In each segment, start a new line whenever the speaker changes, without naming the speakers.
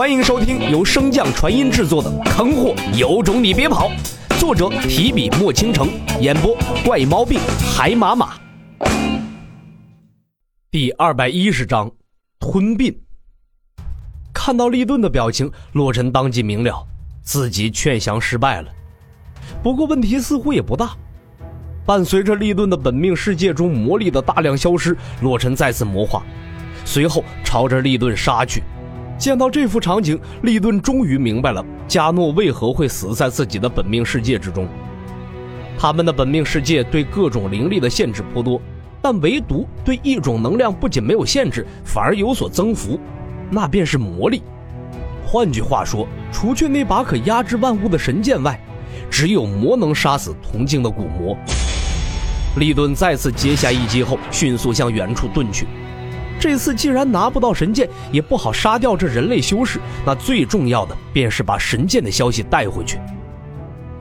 欢迎收听由升降传音制作的《坑货有种你别跑》，作者提笔墨倾城，演播怪毛病海马马。第二百一十章，吞并。看到利顿的表情，洛尘当即明了，自己劝降失败了。不过问题似乎也不大。伴随着利顿的本命世界中魔力的大量消失，洛尘再次魔化，随后朝着利顿杀去。见到这幅场景，利顿终于明白了加诺为何会死在自己的本命世界之中。他们的本命世界对各种灵力的限制颇多，但唯独对一种能量不仅没有限制，反而有所增幅，那便是魔力。换句话说，除去那把可压制万物的神剑外，只有魔能杀死铜镜的古魔。利顿再次接下一击后，迅速向远处遁去。这次既然拿不到神剑，也不好杀掉这人类修士，那最重要的便是把神剑的消息带回去。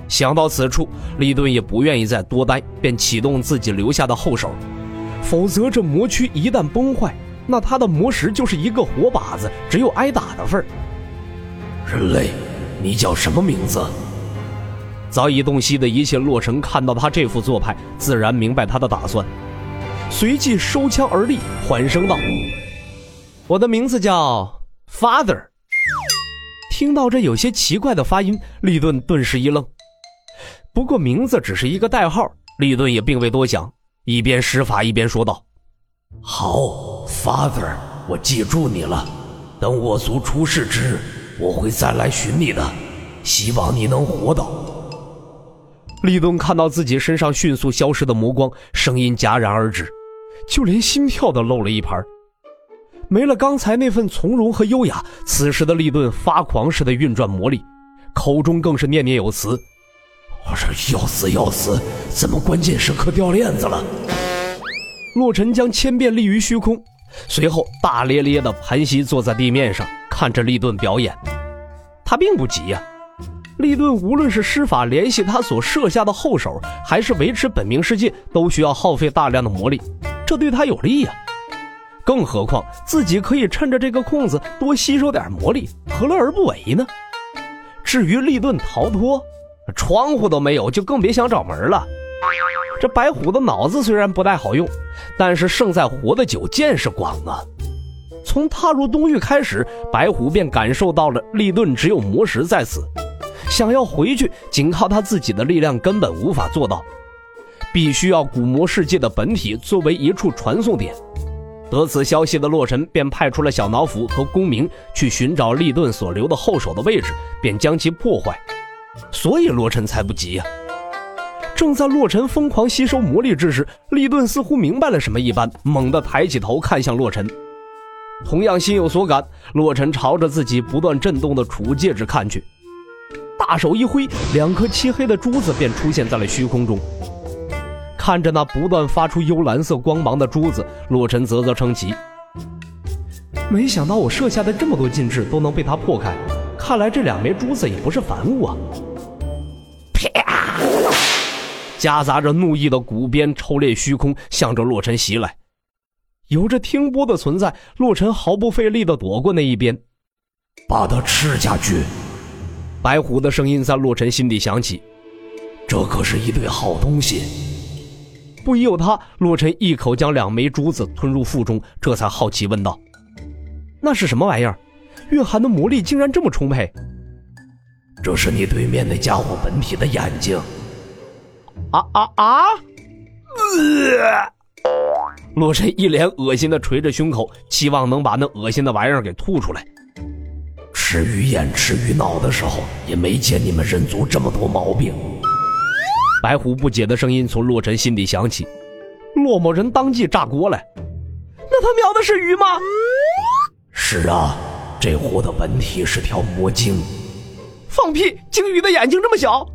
想到此处，利顿也不愿意再多待，便启动自己留下的后手。否则，这魔躯一旦崩坏，那他的魔石就是一个活靶子，只有挨打的份儿。
人类，你叫什么名字？
早已洞悉的一切洛尘看到他这副做派，自然明白他的打算。随即收枪而立，缓声道：“我的名字叫 Father。”听到这有些奇怪的发音，利顿顿时一愣。不过名字只是一个代号，利顿也并未多想，一边施法一边说道：“
好，Father，我记住你了。等我族出世之日，我会再来寻你的，希望你能活到。”
利顿看到自己身上迅速消失的魔光，声音戛然而止。就连心跳都漏了一盘，没了刚才那份从容和优雅，此时的利顿发狂似的运转魔力，口中更是念念有词：“
我说要死要死，怎么关键时刻掉链子了？”
洛尘将千变立于虚空，随后大咧咧的盘膝坐在地面上，看着利顿表演。他并不急呀，利顿无论是施法联系他所设下的后手，还是维持本命世界，都需要耗费大量的魔力。这对他有利呀，更何况自己可以趁着这个空子多吸收点魔力，何乐而不为呢？至于利顿逃脱，窗户都没有，就更别想找门了。这白虎的脑子虽然不太好用，但是胜在活得久，见识广啊。从踏入东域开始，白虎便感受到了利顿只有魔石在此，想要回去，仅靠他自己的力量根本无法做到。必须要古魔世界的本体作为一处传送点。得此消息的洛尘便派出了小脑斧和公明去寻找利顿所留的后手的位置，便将其破坏。所以洛尘才不急呀。正在洛尘疯狂吸收魔力之时，利顿似乎明白了什么一般，猛地抬起头看向洛尘。同样心有所感，洛尘朝着自己不断震动的储物戒指看去，大手一挥，两颗漆黑的珠子便出现在了虚空中。看着那不断发出幽蓝色光芒的珠子，洛尘啧啧称奇。没想到我设下的这么多禁制都能被他破开，看来这两枚珠子也不是凡物啊！啪！夹杂着怒意的鼓鞭抽裂虚空，向着洛尘袭来。有着听波的存在，洛尘毫不费力地躲过那一鞭。
把它吃下去！
白虎的声音在洛尘心底响起。
这可是一对好东西。
不疑有他，洛尘一口将两枚珠子吞入腹中，这才好奇问道：“那是什么玩意儿？蕴含的魔力竟然这么充沛？”“
这是你对面那家伙本体的眼睛。”“
啊啊啊！”呃，洛尘一脸恶心的捶着胸口，期望能把那恶心的玩意儿给吐出来。
吃鱼眼、吃鱼脑的时候，也没见你们人族这么多毛病。
白虎不解的声音从洛尘心底响起，洛某人当即炸锅了。那他瞄的是鱼吗？
是啊，这货的本体是条魔鲸。
放屁！鲸鱼的眼睛这么小？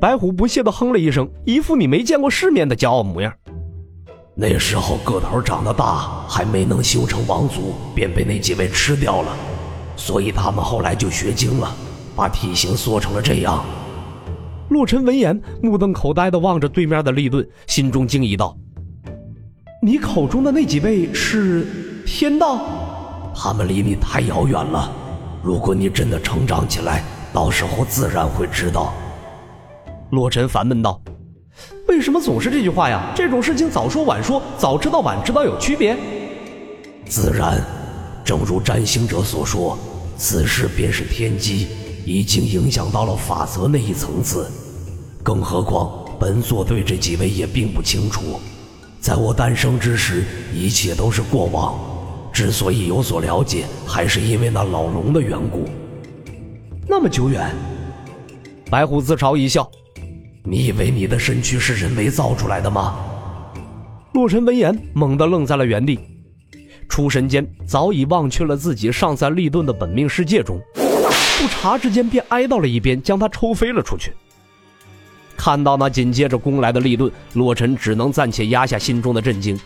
白虎不屑的哼了一声，一副你没见过世面的骄傲模样。
那时候个头长得大，还没能修成王族，便被那几位吃掉了，所以他们后来就学精了，把体型缩成了这样。
洛尘闻言，目瞪口呆地望着对面的利顿，心中惊疑道：“你口中的那几位是天道？
他们离你太遥远了。如果你真的成长起来，到时候自然会知道。
洛尘烦闷道：“为什么总是这句话呀？这种事情早说晚说，早知道晚知道有区别。”
自然，正如占星者所说，此事便是天机，已经影响到了法则那一层次。更何况，本座对这几位也并不清楚。在我诞生之时，一切都是过往。之所以有所了解，还是因为那老龙的缘故。
那么久远，白虎自嘲一笑：“
你以为你的身躯是人为造出来的吗？”
洛尘闻言，猛地愣在了原地。出神间早已忘却了自己尚在利顿的本命世界中，不察之间便挨到了一边，将他抽飞了出去。看到那紧接着攻来的利顿，洛尘只能暂且压下心中的震惊。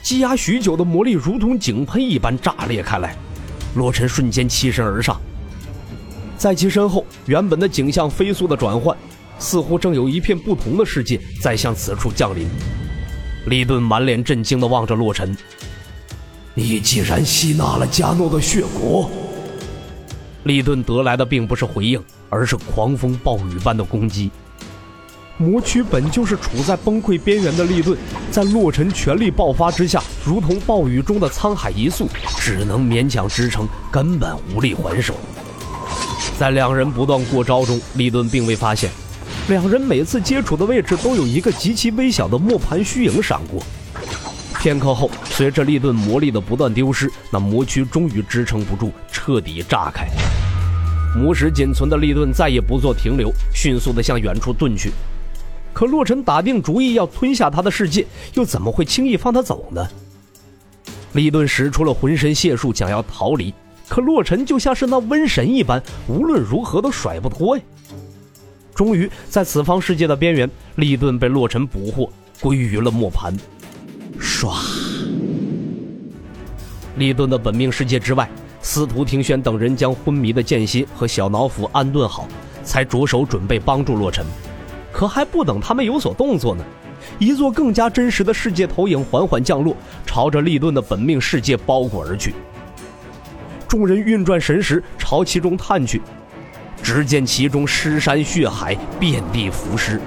积压许久的魔力如同井喷一般炸裂开来，洛尘瞬间欺身而上，在其身后，原本的景象飞速的转换，似乎正有一片不同的世界在向此处降临。利顿满脸震惊的望着洛尘。
你既然吸纳了加诺的血果，
利顿得来的并不是回应，而是狂风暴雨般的攻击。魔躯本就是处在崩溃边缘的利顿，在洛尘全力爆发之下，如同暴雨中的沧海一粟，只能勉强支撑，根本无力还手。在两人不断过招中，利顿并未发现，两人每次接触的位置都有一个极其微小的磨盘虚影闪过。片刻后，随着利顿魔力的不断丢失，那魔躯终于支撑不住，彻底炸开。魔石仅存的利顿再也不做停留，迅速地向远处遁去。可洛尘打定主意要吞下他的世界，又怎么会轻易放他走呢？利顿使出了浑身解数，想要逃离，可洛尘就像是那瘟神一般，无论如何都甩不脱呀。终于，在此方世界的边缘，利顿被洛尘捕获，归于了磨盘。唰！利顿的本命世界之外，司徒庭轩等人将昏迷的剑心和小脑斧安顿好，才着手准备帮助洛尘。可还不等他们有所动作呢，一座更加真实的世界投影缓缓降落，朝着利顿的本命世界包裹而去。众人运转神识，朝其中探去，只见其中尸山血海，遍地浮尸。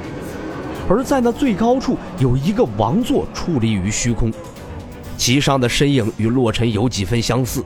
而在那最高处，有一个王座矗立于虚空，其上的身影与洛尘有几分相似。